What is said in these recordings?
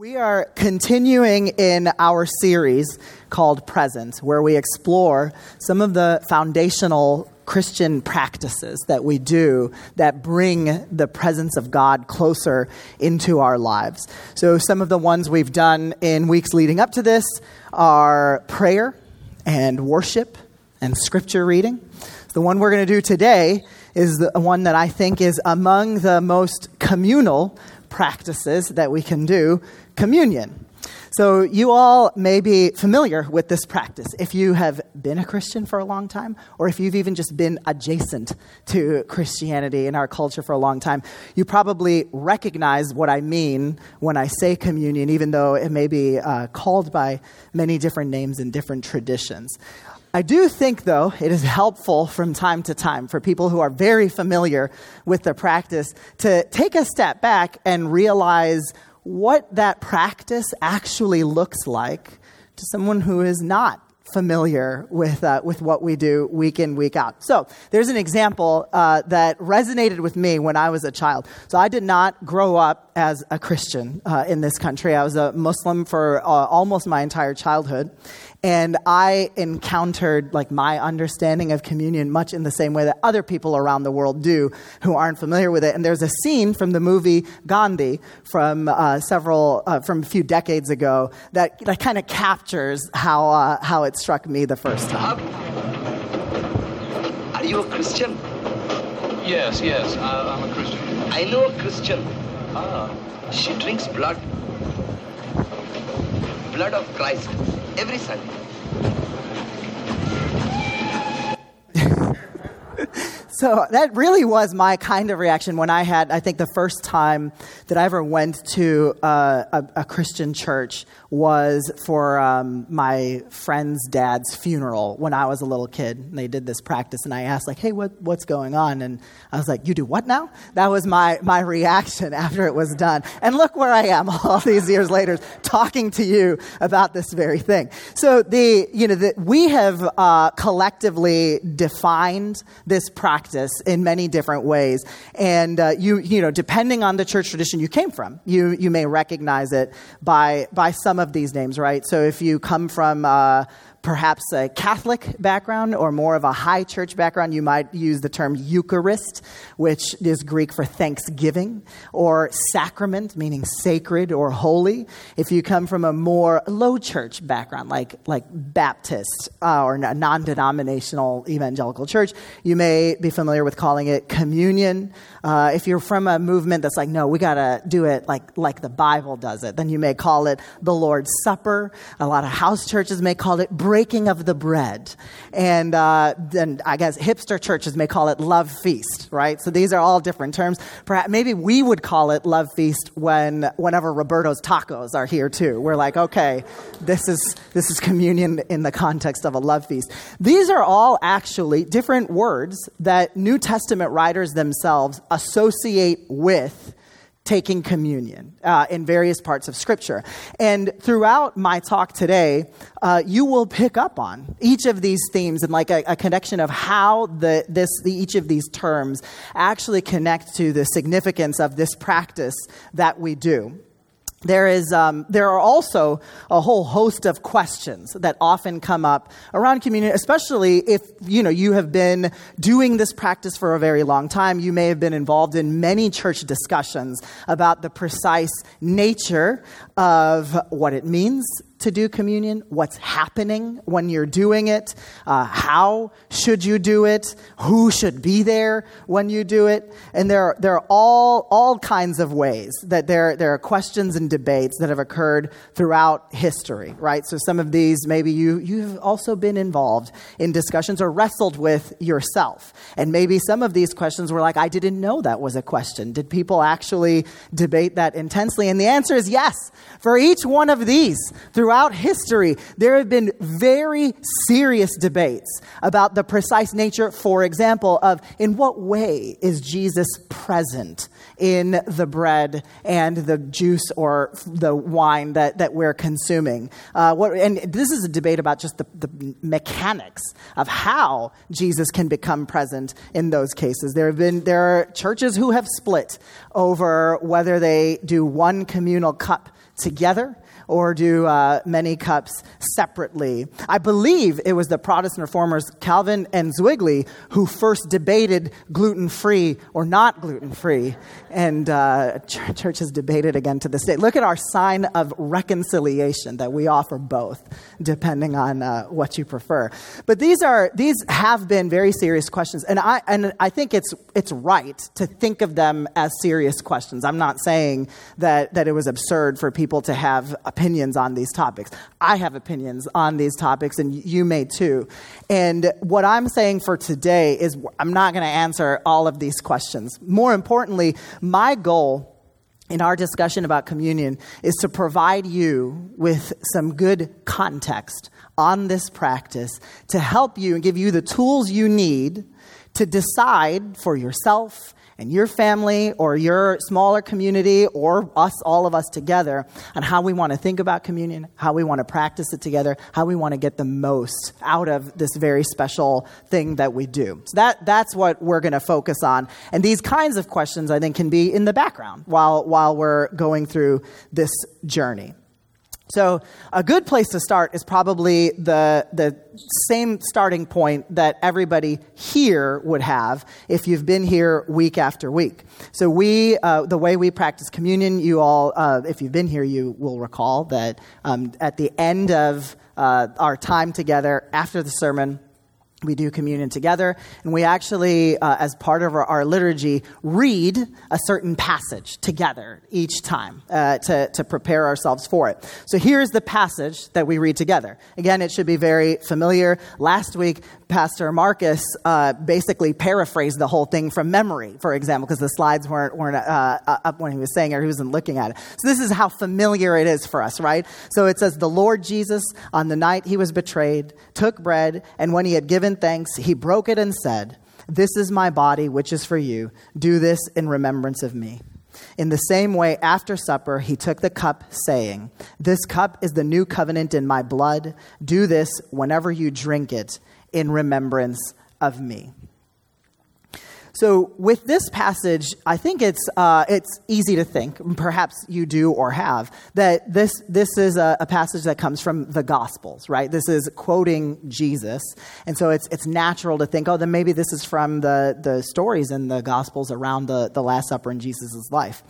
We are continuing in our series called Present, where we explore some of the foundational Christian practices that we do that bring the presence of God closer into our lives. So, some of the ones we've done in weeks leading up to this are prayer and worship and scripture reading. The one we're going to do today is the one that I think is among the most communal practices that we can do communion. So, you all may be familiar with this practice if you have been a Christian for a long time, or if you've even just been adjacent to Christianity in our culture for a long time. You probably recognize what I mean when I say communion, even though it may be uh, called by many different names in different traditions. I do think, though, it is helpful from time to time for people who are very familiar with the practice to take a step back and realize what that practice actually looks like to someone who is not familiar with, uh, with what we do week in, week out. So, there's an example uh, that resonated with me when I was a child. So, I did not grow up as a Christian uh, in this country. I was a Muslim for uh, almost my entire childhood. And I encountered like my understanding of communion much in the same way that other people around the world do who aren't familiar with it. And there's a scene from the movie Gandhi from uh, several, uh, from a few decades ago that, that kind of captures how, uh, how it struck me the first time. Are you a Christian? Yes, yes, I, I'm a Christian. I know a Christian. Ah, She drinks blood. Blood of Christ every Sunday. So that really was my kind of reaction when I had, I think, the first time that I ever went to uh, a, a Christian church was for um, my friend's dad's funeral when I was a little kid. And they did this practice, and I asked, like, hey, what, what's going on? And I was like, you do what now? That was my, my reaction after it was done. And look where I am all these years later talking to you about this very thing. So the, you know, the, we have uh, collectively defined this practice in many different ways. And uh, you, you know, depending on the church tradition you came from, you, you may recognize it by, by some of these names, right? So if you come from uh, perhaps a Catholic background or more of a high church background, you might use the term Eucharist, which is Greek for thanksgiving, or sacrament, meaning sacred or holy. If you come from a more low church background, like, like Baptist uh, or non denominational evangelical church, you may be familiar with calling it communion. Uh, if you're from a movement that's like, no, we got to do it like, like the Bible does it, then you may call it the Lord's Supper. A lot of house churches may call it breaking of the bread. And uh, then I guess hipster churches may call it love feast, right? So these are all different terms. Perhaps maybe we would call it love feast when whenever Roberto's tacos are here too. We're like, okay, this is this is communion in the context of a love feast. These are all actually different words that New Testament writers themselves associate with taking communion uh, in various parts of Scripture. And throughout my talk today, uh, you will pick up on each of these themes and like a, a connection of how the, this, the, each of these terms actually connect to the significance of this practice that we do there is um, there are also a whole host of questions that often come up around communion especially if you know you have been doing this practice for a very long time. You may have been involved in many church discussions about the precise nature of what it means to do communion, what's happening when you're doing it, uh, how should you do it, who should be there when you do it. And there are, there are all, all kinds of ways that there, there are questions and debates that have occurred throughout history, right? So some of these, maybe you, you've also been involved in discussions or wrestled with yourself. And maybe some of these questions were like, I didn't know that was a question. Did people actually debate that intensely? And the answer is yes. For each one of these, through throughout history, there have been very serious debates about the precise nature, for example, of in what way is Jesus present in the bread and the juice or the wine that, that we're consuming. Uh, what, and this is a debate about just the, the mechanics of how Jesus can become present in those cases. There have been there are churches who have split over whether they do one communal cup together or do uh, many cups separately. I believe it was the Protestant reformers Calvin and Zwingli who first debated gluten free or not gluten free, and uh, ch- church has debated again to this day. Look at our sign of reconciliation that we offer both, depending on uh, what you prefer. But these are these have been very serious questions, and I and I think it's it's right to think of them as serious questions. I'm not saying that that it was absurd for people to have opinions on these topics. I have opinions on these topics, and you may too. And what I'm saying for today is I'm not going to answer all of these questions. More importantly, my goal in our discussion about communion is to provide you with some good context on this practice to help you and give you the tools you need to decide for yourself and your family or your smaller community or us, all of us together, on how we want to think about communion, how we want to practice it together, how we want to get the most out of this very special thing that we do. So that, that's what we're going to focus on. And these kinds of questions, I think, can be in the background while, while we're going through this journey. So, a good place to start is probably the, the same starting point that everybody here would have if you've been here week after week. So, we, uh, the way we practice communion, you all, uh, if you've been here, you will recall that um, at the end of uh, our time together after the sermon, we do communion together, and we actually, uh, as part of our, our, liturgy, read a certain passage together each time uh, to, to prepare ourselves for it. So here's the passage that we read together. Again, it should be very familiar. Last week, Pastor Marcus uh, basically paraphrased the whole thing from memory, for example, because the slides weren't, weren't uh, up when he was saying it or he wasn't looking at it. So this is how familiar it is for us, right? So it says, The Lord Jesus, on the night he was betrayed, took bread, and when he had given thanks, he broke it and said, This is my body, which is for you. Do this in remembrance of me. In the same way, after supper, he took the cup, saying, This cup is the new covenant in my blood. Do this whenever you drink it in remembrance of me. So, with this passage, I think it's, uh, it's easy to think, perhaps you do or have, that this, this is a, a, passage that comes from the Gospels, right? This is quoting Jesus. And so it's, it's natural to think, oh, then maybe this is from the, the stories in the Gospels around the, the Last Supper in Jesus' life.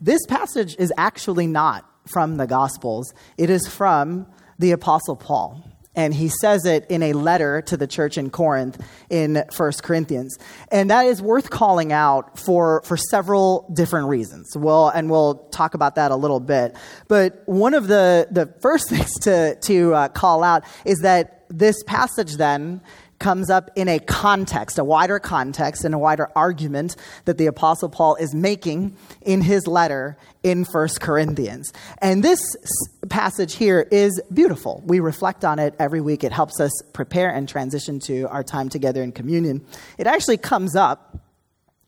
This passage is actually not from the Gospels, it is from the Apostle Paul and he says it in a letter to the church in Corinth in 1 Corinthians. And that is worth calling out for, for several different reasons. Well, and we'll talk about that a little bit. But one of the, the first things to, to uh, call out is that this passage then comes up in a context, a wider context, and a wider argument that the Apostle Paul is making in his letter in First Corinthians. And this passage here is beautiful. We reflect on it every week. It helps us prepare and transition to our time together in communion. It actually comes up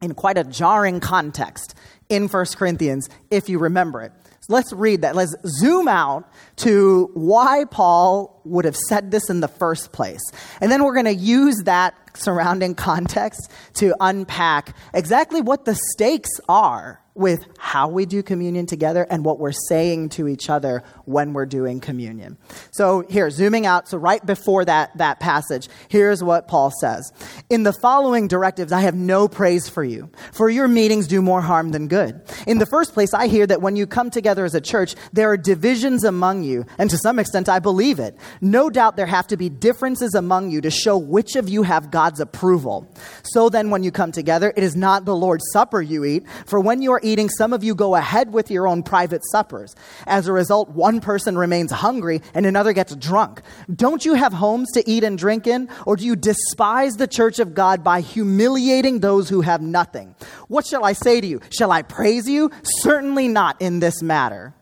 in quite a jarring context in First Corinthians, if you remember it. Let's read that. Let's zoom out to why Paul would have said this in the first place. And then we're going to use that surrounding context to unpack exactly what the stakes are with how we do communion together and what we're saying to each other when we're doing communion. So here, zooming out, so right before that, that passage, here's what Paul says. In the following directives, I have no praise for you, for your meetings do more harm than good. In the first place, I hear that when you come together as a church, there are divisions among you, and to some extent, I believe it. No doubt there have to be differences among you to show which of you have God's approval. So then, when you come together, it is not the Lord's Supper you eat, for when you are eating, some of you go ahead with your own private suppers. As a result, one person remains hungry and another gets drunk. Don't you have homes to eat and drink in? Or do you despise the church of God by humiliating those who have nothing? What shall I say to you? Shall I praise you? Certainly not in this matter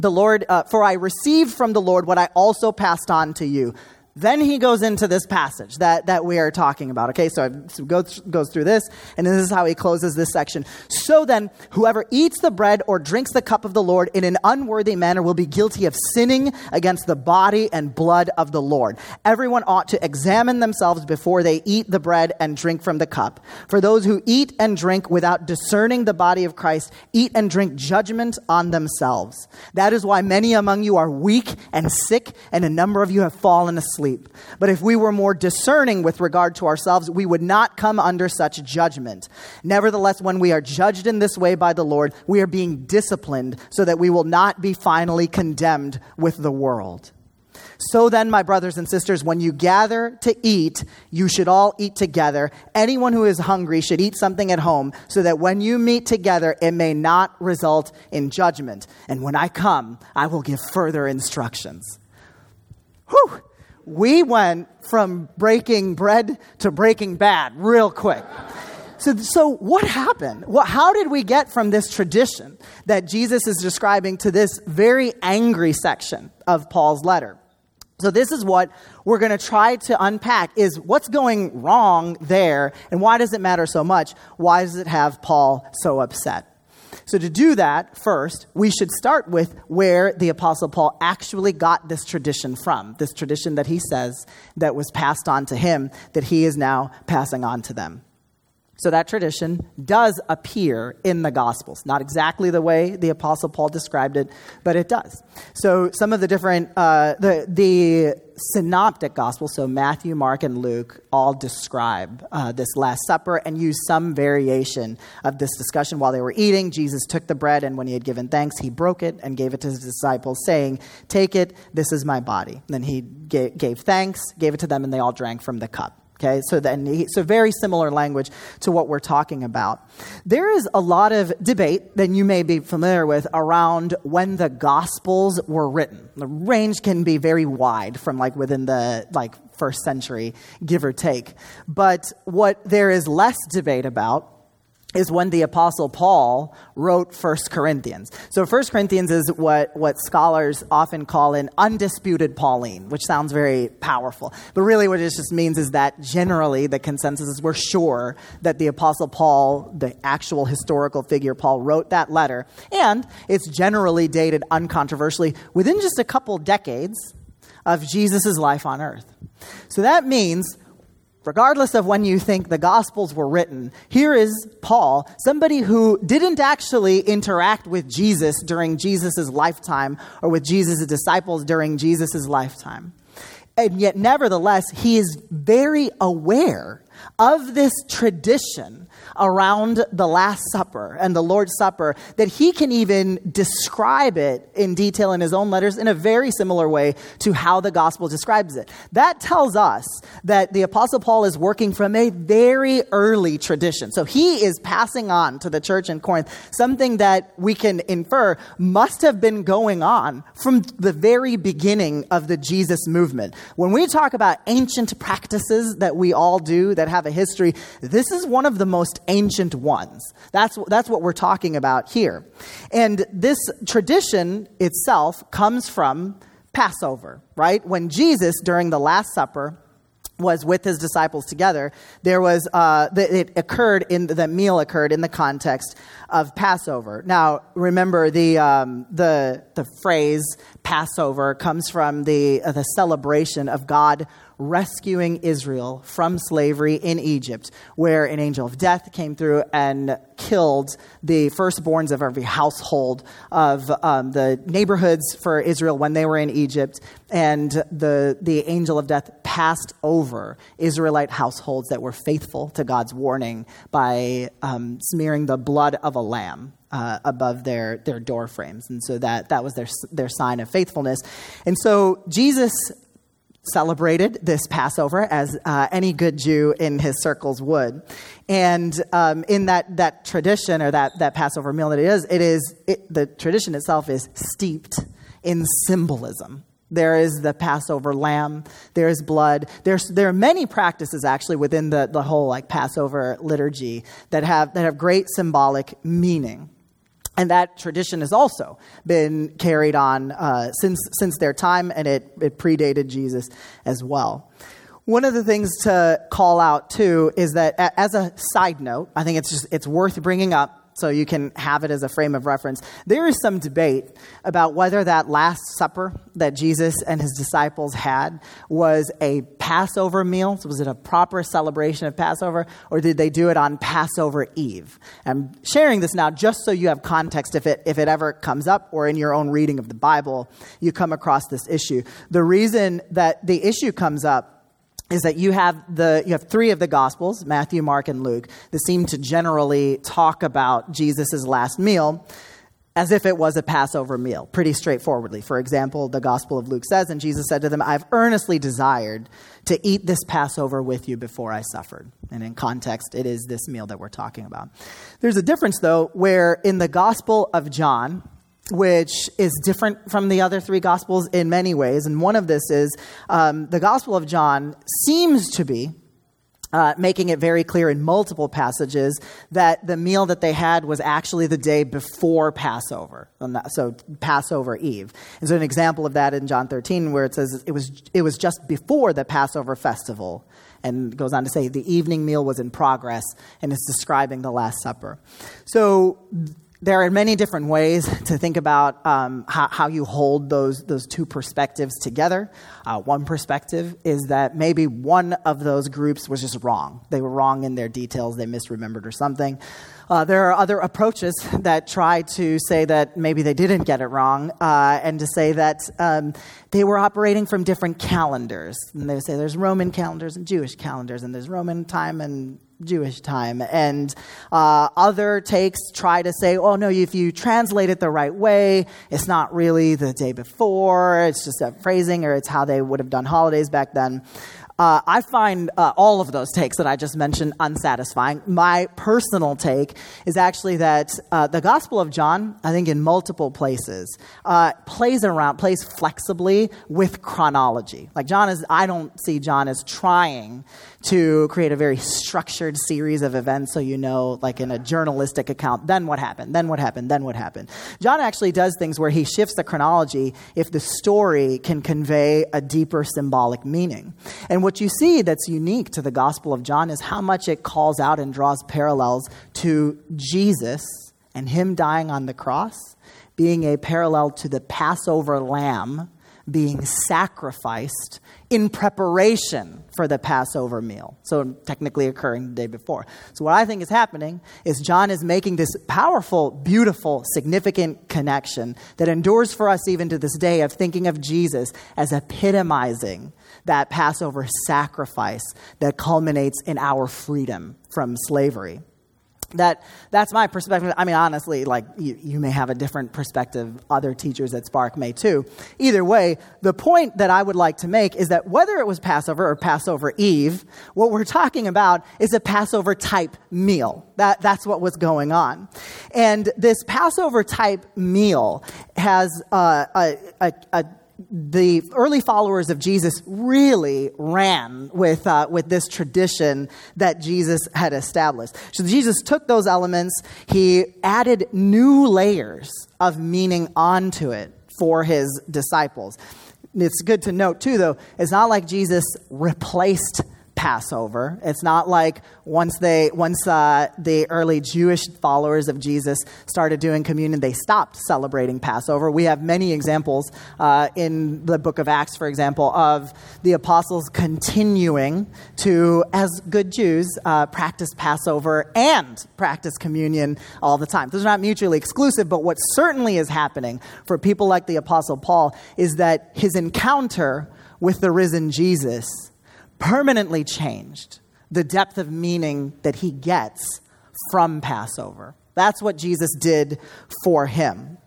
the Lord, uh, for I received from the Lord what I also passed on to you Then he goes into this passage that, that we are talking about. Okay, so, so goes, goes through this, and this is how he closes this section. So then, whoever eats the bread or drinks the cup of the Lord in an unworthy manner will be guilty of sinning against the body and blood of the Lord. Everyone ought to examine themselves before they eat the bread and drink from the cup. For those who eat and drink without discerning the body of Christ eat and drink judgment on themselves. That is why many among you are weak and sick, and a number of you have fallen asleep sleep. But if we were more discerning with regard to ourselves, we would not come under such judgment. Nevertheless, when we are judged in this way by the Lord, we are being disciplined so that we will not be finally condemned with the world. So then, my brothers and sisters, when you gather to eat, you should all eat together. Anyone who is hungry should eat something at home, so that when you meet together, it may not result in judgment. And when I come, I will give further instructions. Whew! We went from breaking bread to breaking bad real quick. So, so what happened? Well, how did we get from this tradition that Jesus is describing to this very angry section of Paul's letter? So this is what we're going to try to unpack is what's going wrong there and why does it matter so much? Why does it have Paul so upset? So, to do that, first, we should start with where the Apostle Paul actually got this tradition from. This tradition that he says that was passed on to him, that he is now passing on to them. So that tradition does appear in the Gospels. Not exactly the way the Apostle Paul described it, but it does. So some of the different, uh, the, the synoptic Gospels, so Matthew, Mark, and Luke, all describe uh, this Last Supper and use some variation of this discussion. While they were eating, Jesus took the bread, and when he had given thanks, he broke it and gave it to his disciples, saying, Take it, this is my body. And then he gave, gave thanks, gave it to them, and they all drank from the cup. Okay, so then so very similar language to what we're talking about. There is a lot of debate that you may be familiar with around when the Gospels were written. The range can be very wide from like within the like first century, give or take. But what there is less debate about is when the apostle paul wrote 1 corinthians. So 1 corinthians is what, what scholars often call an undisputed pauline which sounds very powerful. But really what it just means is that generally the consensus is we're sure that the apostle paul the actual historical figure paul wrote that letter. And it's generally dated uncontroversially within just a couple decades of jesus' life on earth. So that means regardless of when you think the Gospels were written, here is Paul, somebody who didn't actually interact with Jesus during Jesus' lifetime or with Jesus' disciples during Jesus' lifetime. And yet, nevertheless, he is very aware of this tradition around the Last Supper and the Lord's Supper that he can even describe it in detail in his own letters in a very similar way to how the gospel describes it. That tells us that the Apostle Paul is working from a very early tradition. So he is passing on to the church in Corinth something that we can infer must have been going on from the very beginning of the Jesus movement. When we talk about ancient practices that we all do that have a history, this is one of the most ancient ones. That's, that's what we're talking about here. And this tradition itself comes from Passover, right? When Jesus, during the Last Supper, was with his disciples together, there was, uh, it occurred in, the meal occurred in the context of Passover. Now, remember the, um, the, the phrase Passover comes from the, uh, the celebration of God rescuing Israel from slavery in Egypt, where an angel of death came through and killed the firstborns of every household of um, the neighborhoods for Israel when they were in Egypt. And the, the angel of death passed over Israelite households that were faithful to God's warning by um, smearing the blood of a lamb uh, above their, their door frames. And so that, that was their, their sign of faithfulness. And so Jesus celebrated this Passover as uh, any good Jew in his circles would. And um, in that, that tradition or that, that Passover meal that it is, it is it, the tradition itself is steeped in symbolism. There is the Passover lamb. There is blood. There's, there are many practices actually within the, the whole like Passover liturgy that have, that have great symbolic meaning. And that tradition has also been carried on uh, since, since their time, and it, it predated Jesus as well. One of the things to call out too is that, as a side note, I think it's just it's worth bringing up so you can have it as a frame of reference. There is some debate about whether that Last Supper that Jesus and his disciples had was a Passover meal. So was it a proper celebration of Passover, or did they do it on Passover Eve? I'm sharing this now just so you have context if it, if it ever comes up or in your own reading of the Bible, you come across this issue. The reason that the issue comes up is that you have the you have three of the gospels matthew mark and luke that seem to generally talk about jesus' last meal as if it was a passover meal pretty straightforwardly. For example the gospel of luke says and jesus said to them i've earnestly desired to eat this passover with you before i suffered. And in context it is this meal that we're talking about. There's a difference though where in the gospel of john which is different from the other three Gospels in many ways. And one of this is um, the Gospel of John seems to be. Uh, making it very clear in multiple passages that the meal that they had was actually the day before Passover, so Passover Eve. And so, an example of that in John 13, where it says it was, it was just before the Passover festival, and goes on to say the evening meal was in progress, and it's describing the Last Supper. So, there are many different ways to think about um, how, how, you hold those, those two perspectives together. Uh, one perspective is that maybe one of those groups was just wrong. They were wrong in their details, they misremembered or something. Uh, there are other approaches that try to say that maybe they didn't get it wrong uh, and to say that um, they were operating from different calendars. And they say there's Roman calendars and Jewish calendars, and there's Roman time and Jewish time. And uh, other takes try to say, oh, no, if you translate it the right way, it's not really the day before, it's just a phrasing, or it's how they would have done holidays back then. Uh, I find uh, all of those takes that I just mentioned unsatisfying. My personal take is actually that uh, the Gospel of John, I think in multiple places, uh, plays around, plays flexibly with chronology. Like John is, I don't see John as trying to create a very structured series of events so you know, like in a journalistic account, then what happened, then what happened, then what happened. John actually does things where he shifts the chronology if the story can convey a deeper symbolic meaning. And what you see that's unique to the Gospel of John is how much it calls out and draws parallels to Jesus and him dying on the cross being a parallel to the Passover lamb being sacrificed in preparation for the Passover meal. So, technically occurring the day before. So, what I think is happening is John is making this powerful, beautiful, significant connection that endures for us even to this day of thinking of Jesus as epitomizing that Passover sacrifice that culminates in our freedom from slavery. That that's my perspective. I mean honestly like you, you may have a different perspective. Other teachers at spark may too. Either way the point that i would like to make is that whether it was passover or passover eve what we're talking about is a passover type meal. That, that's what was going on. And this passover type meal has uh, a, a, a the early followers of Jesus really ran with, uh, with this tradition that Jesus had established. So Jesus took those elements, he added new layers of meaning onto it for his disciples. It's good to note, too, though, it's not like Jesus replaced Passover. It's not like once they once uh, the early Jewish followers of Jesus started doing communion, they stopped celebrating Passover. We have many examples uh, in the book of Acts, for example, of the apostles continuing to, as good Jews, uh, practice Passover and practice communion all the time. Those are not mutually exclusive, but what certainly is happening for people like the apostle Paul is that his encounter with the risen Jesus permanently changed the depth of meaning that he gets from Passover. That's what Jesus did for him.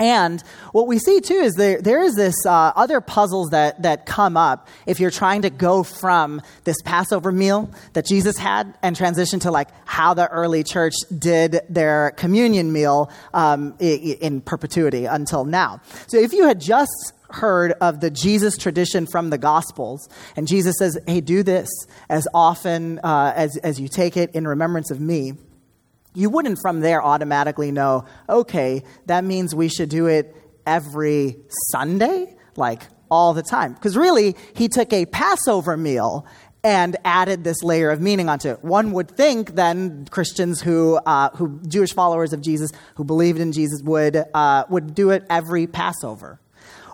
And what we see too is there, there is this uh, other puzzles that, that come up if you're trying to go from this Passover meal that Jesus had and transition to like how the early church did their communion meal um, in perpetuity until now. So if you had just heard of the Jesus tradition from the Gospels. And Jesus says, hey, do this as often uh, as, as you take it in remembrance of me. you wouldn't from there automatically know, okay, that means we should do it every Sunday, like all the time. Because really, he took a Passover meal and added this layer of meaning onto it. One would think then Christians who, uh, who Jewish followers of Jesus who believed in Jesus would, uh, would do it every Passover.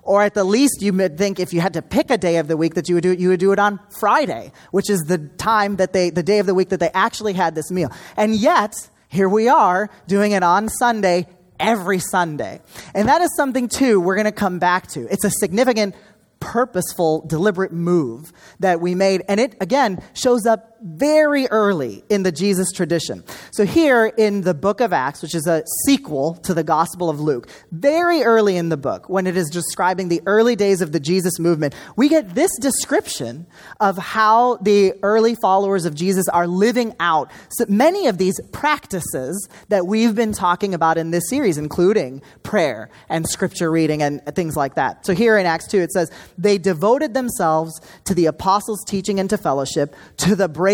Or at the least, you would think if you had to pick a day of the week that you would do it, you would do it on Friday, which is the time that they, the day of the week that they actually had this meal. And yet, here we are doing it on Sunday every Sunday. And that is something, too, we're going to come back to. It's a significant purposeful, deliberate move that we made. And it, again, shows up very early in the Jesus tradition. So, here in the book of Acts, which is a sequel to the Gospel of Luke, very early in the book, when it is describing the early days of the Jesus movement, we get this description of how the early followers of Jesus are living out so many of these practices that we've been talking about in this series, including prayer and scripture reading and things like that. So, here in Acts 2, it says, They devoted themselves to the apostles' teaching and to fellowship, to the breaking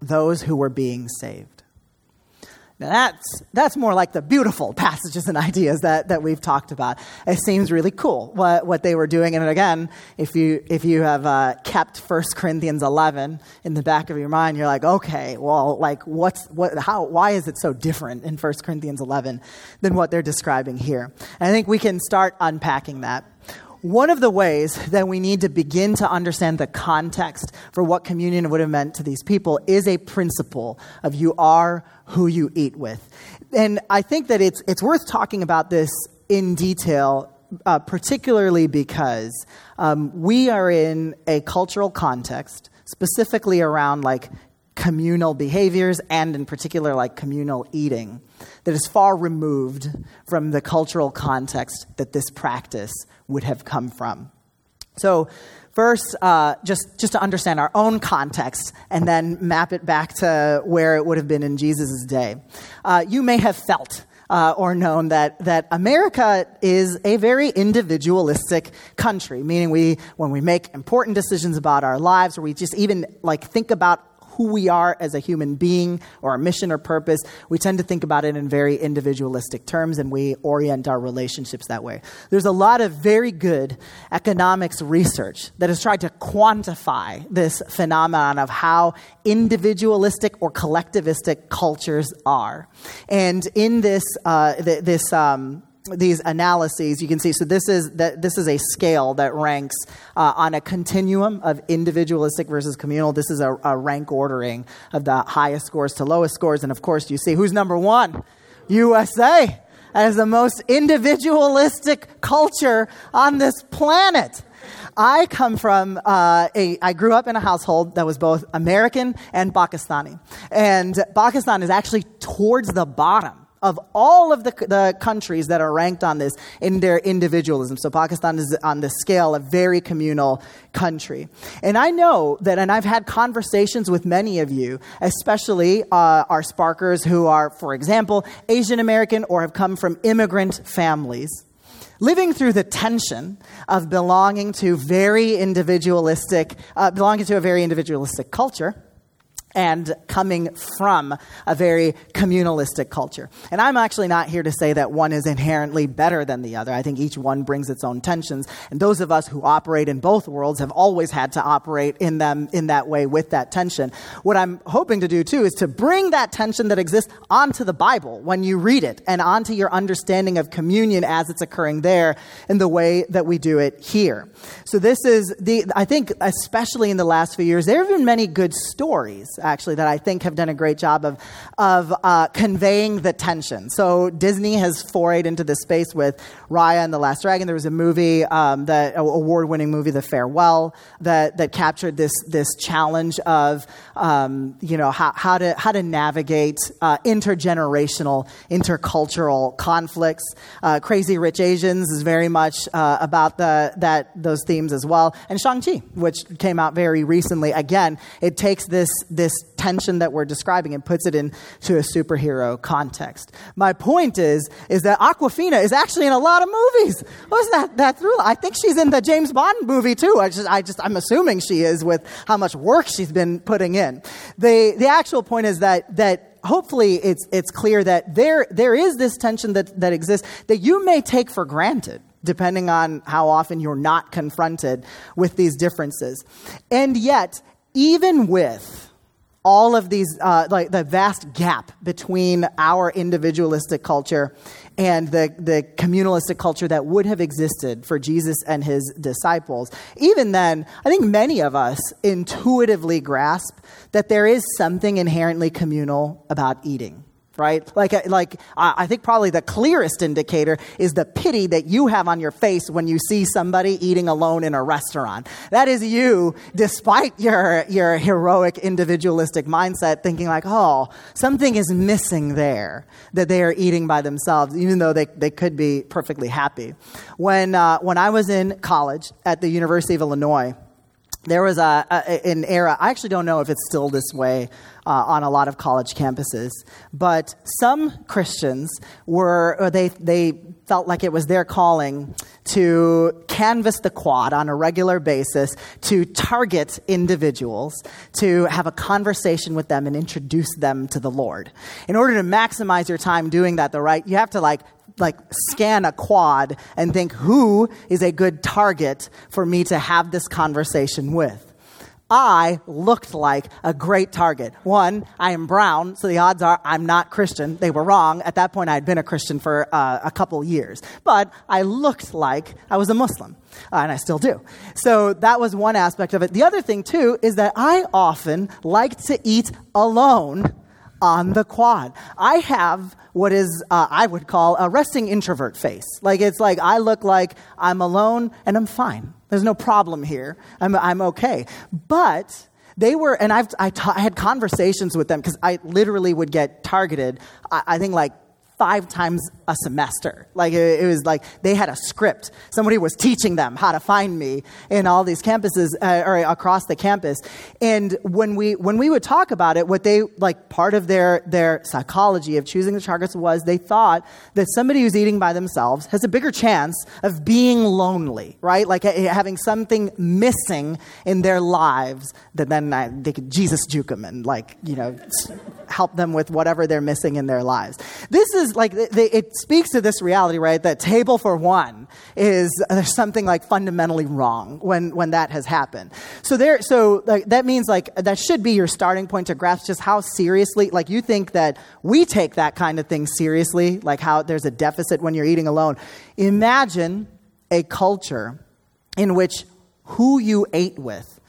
those who were being saved. Now that's, that's more like the beautiful passages and ideas that, that we've talked about. It seems really cool what, what they were doing. And again, if you, if you have uh, kept 1 Corinthians 11 in the back of your mind, you're like, okay, well, like what's, what, how, why is it so different in 1 Corinthians 11 than what they're describing here? And I think we can start unpacking that. One of the ways that we need to begin to understand the context for what communion would have meant to these people is a principle of you are who you eat with. And I think that it's, it's worth talking about this in detail, uh, particularly because um, we are in a cultural context, specifically around like communal behaviors and in particular like communal eating that is far removed from the cultural context that this practice would have come from. So, first, uh, just, just to understand our own context and then map it back to where it would have been in Jesus' day. Uh, you may have felt uh, or known that, that America is a very individualistic country, meaning we, when we make important decisions about our lives, or we just even like think about who we are as a human being or our mission or purpose, we tend to think about it in very individualistic terms and we orient our relationships that way. There's a lot of very good economics research that has tried to quantify this phenomenon of how individualistic or collectivistic cultures are. And in this, uh, th- this, um, these analyses, you can see. So this is that this is a scale that ranks uh, on a continuum of individualistic versus communal. This is a, a, rank ordering of the highest scores to lowest scores, and of course, you see who's number one, USA, as the most individualistic culture on this planet. I come from uh, a. I grew up in a household that was both American and Pakistani, and Pakistan is actually towards the bottom of all of the, the countries that are ranked on this in their individualism. So Pakistan is on the scale a very communal country. And I know that, and I've had conversations with many of you, especially uh, our sparkers who are, for example, Asian American or have come from immigrant families. Living through the tension of belonging to very individualistic, uh, belonging to a very individualistic culture, and coming from a very communalistic culture. And I'm actually not here to say that one is inherently better than the other. I think each one brings its own tensions. And those of us who operate in both worlds have always had to operate in them in that way with that tension. What I'm hoping to do too is to bring that tension that exists onto the Bible when you read it and onto your understanding of communion as it's occurring there in the way that we do it here. So this is the, I think especially in the last few years, there have been many good stories actually, that I think have done a great job of, of uh, conveying the tension. So Disney has forayed into this space with Raya and the Last Dragon. There was a movie, um, the award-winning movie, The Farewell, that, that captured this, this challenge of, um, you know, how, how, to, how to navigate uh, intergenerational, intercultural conflicts. Uh, Crazy Rich Asians is very much uh, about the, that, those themes as well. And Shang-Chi, which came out very recently. Again, it takes this, this tension that we're describing and puts it into a superhero context. My point is, is that Awkwafina is actually in a lot of movies. What's that, that through? I think she's in the James Bond movie too. I just, I just, I'm assuming she is with how much work she's been putting in. The, the actual point is that, that hopefully it's, it's clear that there, there is this tension that, that exists that you may take for granted depending on how often you're not confronted with these differences. And yet, even with all of these, uh, like the vast gap between our individualistic culture and the, the communalistic culture that would have existed for Jesus and his disciples. Even then, I think many of us intuitively grasp that there is something inherently communal about eating right? Like, uh, like I think probably the clearest indicator is the pity that you have on your face when you see somebody eating alone in a restaurant. That is you, despite your, your heroic individualistic mindset, thinking like, oh, something is missing there that they are eating by themselves, even though they, they could be perfectly happy. When, uh, when I was in college at the University of Illinois, there was a, a, an era, I actually don't know if it's still this way uh, on a lot of college campuses, but some Christians were, they, they felt like it was their calling to canvass the quad on a regular basis, to target individuals, to have a conversation with them and introduce them to the Lord. In order to maximize your time doing that the right, you have to like like scan a quad and think who is a good target for me to have this conversation with. I looked like a great target. One, I am brown, so the odds are I'm not Christian. They were wrong. At that point, I had been a Christian for uh, a couple years. But I looked like I was a Muslim, uh, and I still do. So that was one aspect of it. The other thing, too, is that I often like to eat alone on the quad. I have what is, uh, I would call a resting introvert face. Like, it's like I look like I'm alone and I'm fine. There's no problem here. I'm, I'm okay. But they were, and I've, I, ta- I had conversations with them because I literally would get targeted, I, I think like five times a semester. Like it, it, was like they had a script. Somebody was teaching them how to find me in all these campuses uh, or across the campus. And when we when we would talk about it, what they like part of their their psychology of choosing the targets was they thought that somebody who's eating by themselves has a bigger chance of being lonely, right? Like having something missing in their lives that then uh, they could Jesus juke them and like you know help them with whatever they're missing in their lives. This is like, it speaks to this reality, right? That table for one is, uh, there's something like fundamentally wrong when, when that has happened. So there, so like, that means like, that should be your starting point to grasp just how seriously, like you think that we take that kind of thing seriously, like how there's a deficit when you're eating alone. Imagine a culture in which who you ate with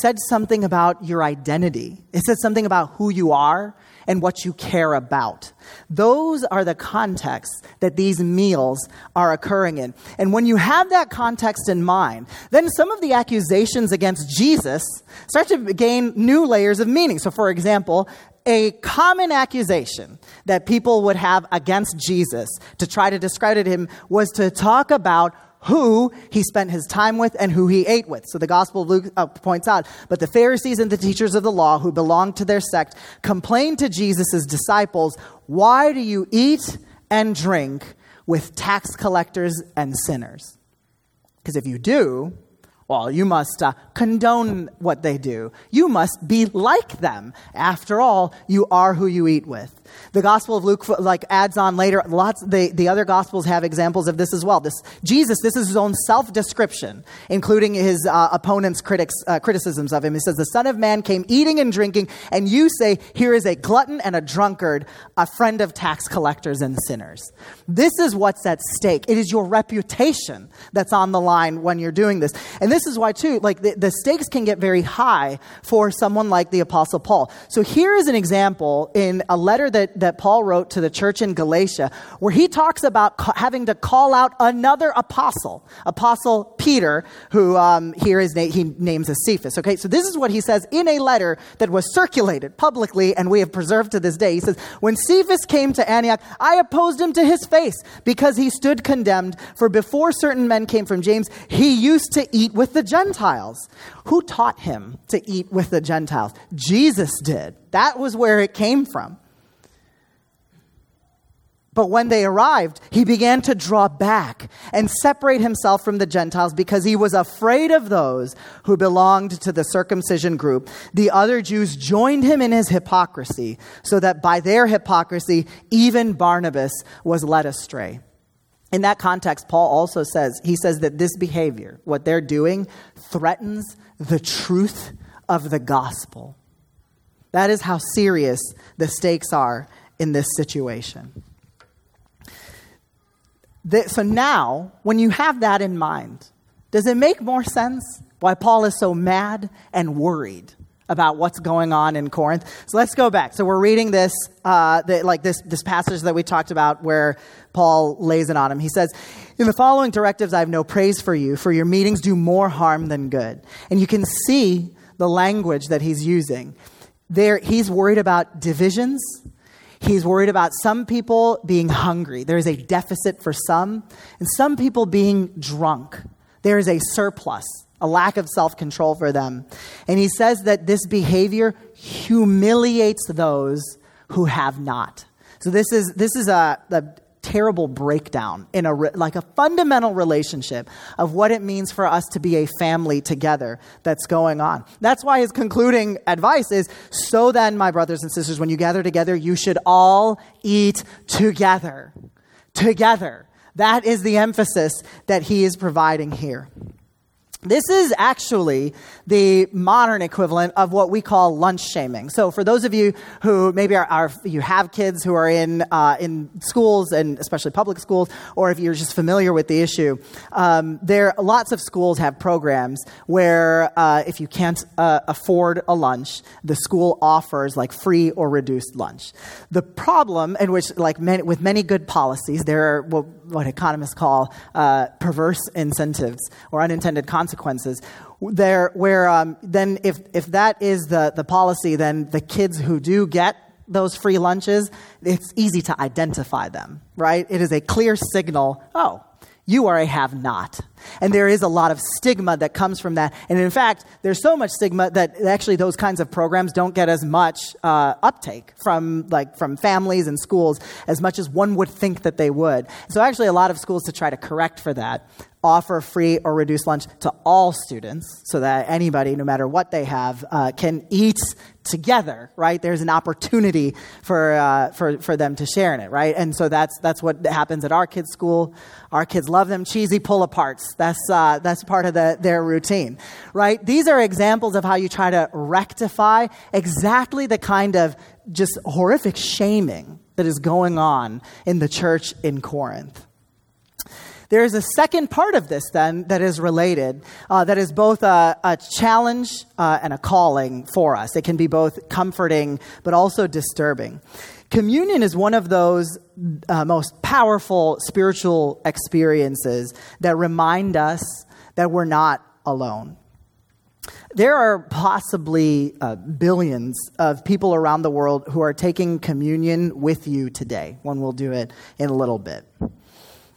said something about your identity. It said something about who you are and what you care about. Those are the contexts that these meals are occurring in. And when you have that context in mind, then some of the accusations against Jesus start to gain new layers of meaning. So, for example, a common accusation that people would have against Jesus to try to discredit him was to talk about who he spent his time with and who he ate with. So the Gospel of Luke uh, points out, but the Pharisees and the teachers of the law who belonged to their sect complained to Jesus' disciples, Why do you eat and drink with tax collectors and sinners? Because if you do, well, you must uh, condone what they do. You must be like them. After all, you are who you eat with. The Gospel of Luke like adds on later. Lots the, the other Gospels have examples of this as well. This Jesus, this is his own self description, including his uh, opponents' critics uh, criticisms of him. He says, "The Son of Man came eating and drinking, and you say, here is a glutton and a drunkard, a friend of tax collectors and sinners." This is what's at stake. It is your reputation that's on the line when you're doing this, and this is why too. Like the, the stakes can get very high for someone like the Apostle Paul. So here is an example in a letter that, that Paul wrote to the church in Galatia where he talks about ca- having to call out another apostle, Apostle Peter, who um, here is na- he names as Cephas. Okay, so this is what he says in a letter that was circulated publicly and we have preserved to this day. He says, When Cephas came to Antioch, I opposed him to his face because he stood condemned, for before certain men came from James, he used to eat with the Gentiles. Who taught him to eat with the Gentiles? Jesus did. That was where it came from. But when they arrived, he began to draw back and separate himself from the Gentiles because he was afraid of those who belonged to the circumcision group. The other Jews joined him in his hypocrisy, so that by their hypocrisy, even Barnabas was led astray. In that context, Paul also says, he says that this behavior, what they're doing, threatens the truth of the gospel. That is how serious the stakes are in this situation. So now, when you have that in mind, does it make more sense why Paul is so mad and worried about what's going on in Corinth? So let's go back. So we're reading this, uh, the, like this, this passage that we talked about where Paul lays it on him. He says, In the following directives, I have no praise for you, for your meetings do more harm than good. And you can see the language that he's using. There, he's worried about divisions. He's worried about some people being hungry. There is a deficit for some, and some people being drunk. There is a surplus, a lack of self control for them. And he says that this behavior humiliates those who have not. So this is, this is a, a terrible breakdown in a like a fundamental relationship of what it means for us to be a family together that's going on. That's why his concluding advice is so then my brothers and sisters when you gather together you should all eat together. Together. That is the emphasis that he is providing here. This is actually the modern equivalent of what we call lunch shaming. So, for those of you who maybe are, are you have kids who are in uh, in schools and especially public schools, or if you're just familiar with the issue, um, there lots of schools have programs where uh, if you can't uh, afford a lunch, the school offers like free or reduced lunch. The problem, in which like many, with many good policies, there are what economists call uh, perverse incentives or unintended consequences. There, where um, then if, if that is the, the policy, then the kids who do get those free lunches, it's easy to identify them, right? It is a clear signal, oh, you are a have not. And there is a lot of stigma that comes from that. And in fact, there's so much stigma that actually those kinds of programs don't get as much uh, uptake from like from families and schools as much as one would think that they would. So actually, a lot of schools to try to correct for that offer free or reduced lunch to all students so that anybody, no matter what they have, uh, can eat together, right? There's an opportunity for, uh, for, for them to share in it, right? And so that's, that's what happens at our kids' school. Our kids love them cheesy pull aparts. That's, uh, that's part of the, their routine, right? These are examples of how you try to rectify exactly the kind of just horrific shaming that is going on in the church in Corinth. There is a second part of this, then, that is related, uh, that is both a, a challenge uh, and a calling for us. It can be both comforting but also disturbing. Communion is one of those uh, most powerful spiritual experiences that remind us that we're not alone. There are possibly uh, billions of people around the world who are taking communion with you today. One will do it in a little bit.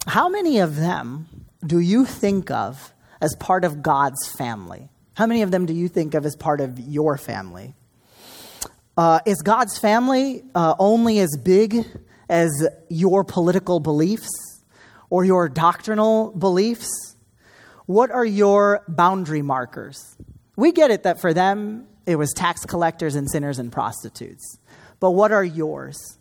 How many of them do you think of as part of God's family? How many of them do you think of as part of your family? Uh, is God's family uh, only as big as your political beliefs or your doctrinal beliefs? What are your boundary markers? We get it that for them, it was tax collectors and sinners and prostitutes. But what are yours?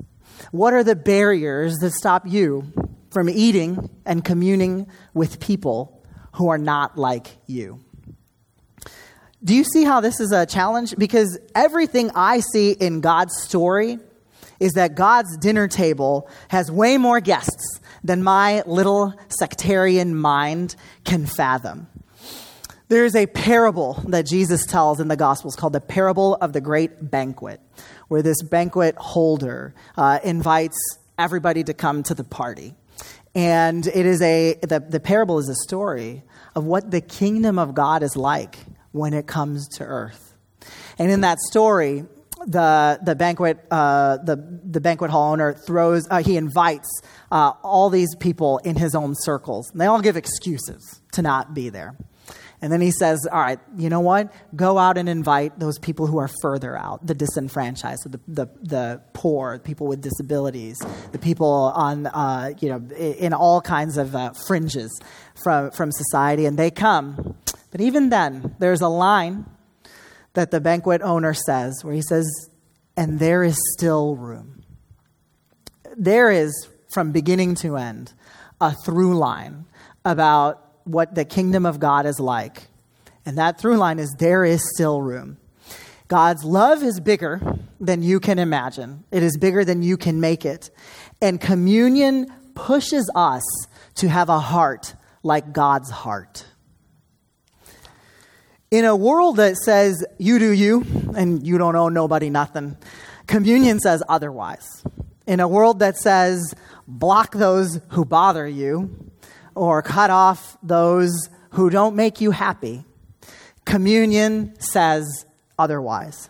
What are the barriers that stop you from eating and communing with people who are not like you? Do you see how this is a challenge? Because everything I see in God's story is that God's dinner table has way more guests than my little sectarian mind can fathom. There is a parable that Jesus tells in the Gospels called the parable of the great banquet, where this banquet holder uh, invites everybody to come to the party. And it is a, the, the parable is a story of what the kingdom of God is like when it comes to earth. And in that story, the, the banquet uh, the, the banquet hall owner throws uh, he invites uh, all these people in his own circles. And they all give excuses to not be there. And then he says all right you know what? Go out and invite those people who are further out the disenfranchised the, the, the poor people with disabilities the people on uh, you know in all kinds of uh, fringes from, from society. And they come but even then there's a line that the banquet owner says, where he says, and there is still room. There is, from beginning to end, a through line about what the kingdom of God is like. And that through line is there is still room. God's love is bigger than you can imagine, it is bigger than you can make it. And communion pushes us to have a heart like God's heart. In a world that says you do you and you don't owe nobody nothing, communion says otherwise. In a world that says block those who bother you or cut off those who don't make you happy, communion says otherwise.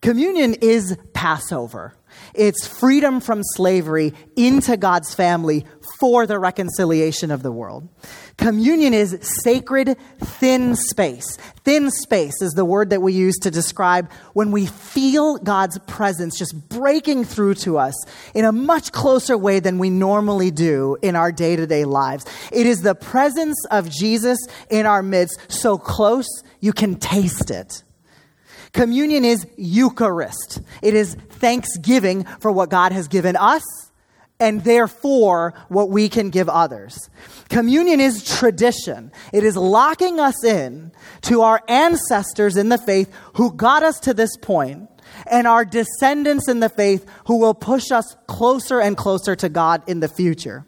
Communion is Passover. It's freedom from slavery into God's family for the reconciliation of the world. Communion is sacred, thin space. Thin space is the word that we use to describe when we feel God's presence just breaking through to us in a much closer way than we normally do in our day to day lives. It is the presence of Jesus in our midst so close you can taste it. Communion is Eucharist. It is thanksgiving for what God has given us and therefore what we can give others. Communion is tradition. It is locking us in to our ancestors in the faith who got us to this point and our descendants in the faith who will push us closer and closer to God in the future.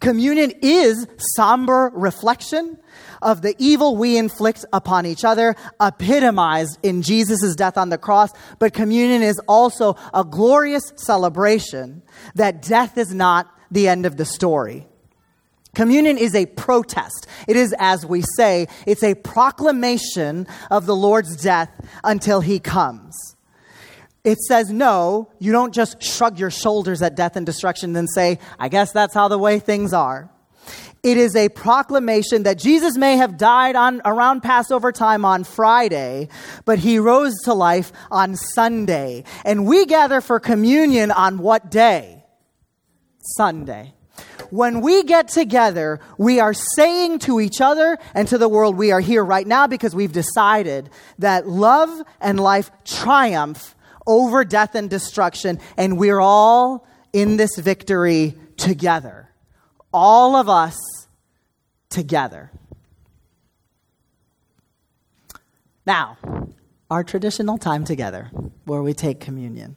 Communion is somber reflection of the evil we inflict upon each other, epitomized in Jesus' death on the cross. But communion is also a glorious celebration that death is not the end of the story. Communion is a protest. It is, as we say, it's a proclamation of the Lord's death until he comes. It says, no, you don't just shrug your shoulders at death and destruction and say, I guess that's how the way things are. It is a proclamation that Jesus may have died on around Passover time on Friday, but he rose to life on Sunday. And we gather for communion on what day? Sunday. When we get together, we are saying to each other and to the world, we are here right now because we've decided that love and life triumph over death and destruction, and we're all in this victory together. All of us together. Now, our traditional time together, where we take communion.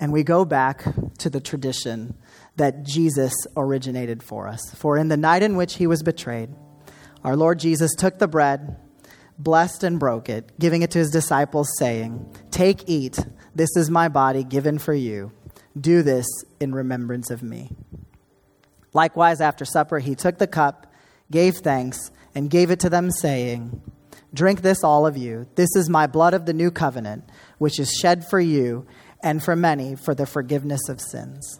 And we go back to the tradition that Jesus originated for us. For in the night in which he was betrayed, our Lord Jesus took the bread, blessed and broke it, giving it to his disciples, saying, Take, eat, this is my body given for you. Do this in remembrance of me. Likewise, after supper, he took the cup gave thanks, and gave it to them, saying, Drink this, all of you. This is my blood of the new covenant, which is shed for you and for many for the forgiveness of sins.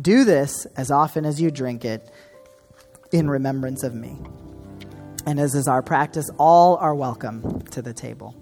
Do this as often as you drink it in remembrance of me. And as is our practice, all are welcome to the table.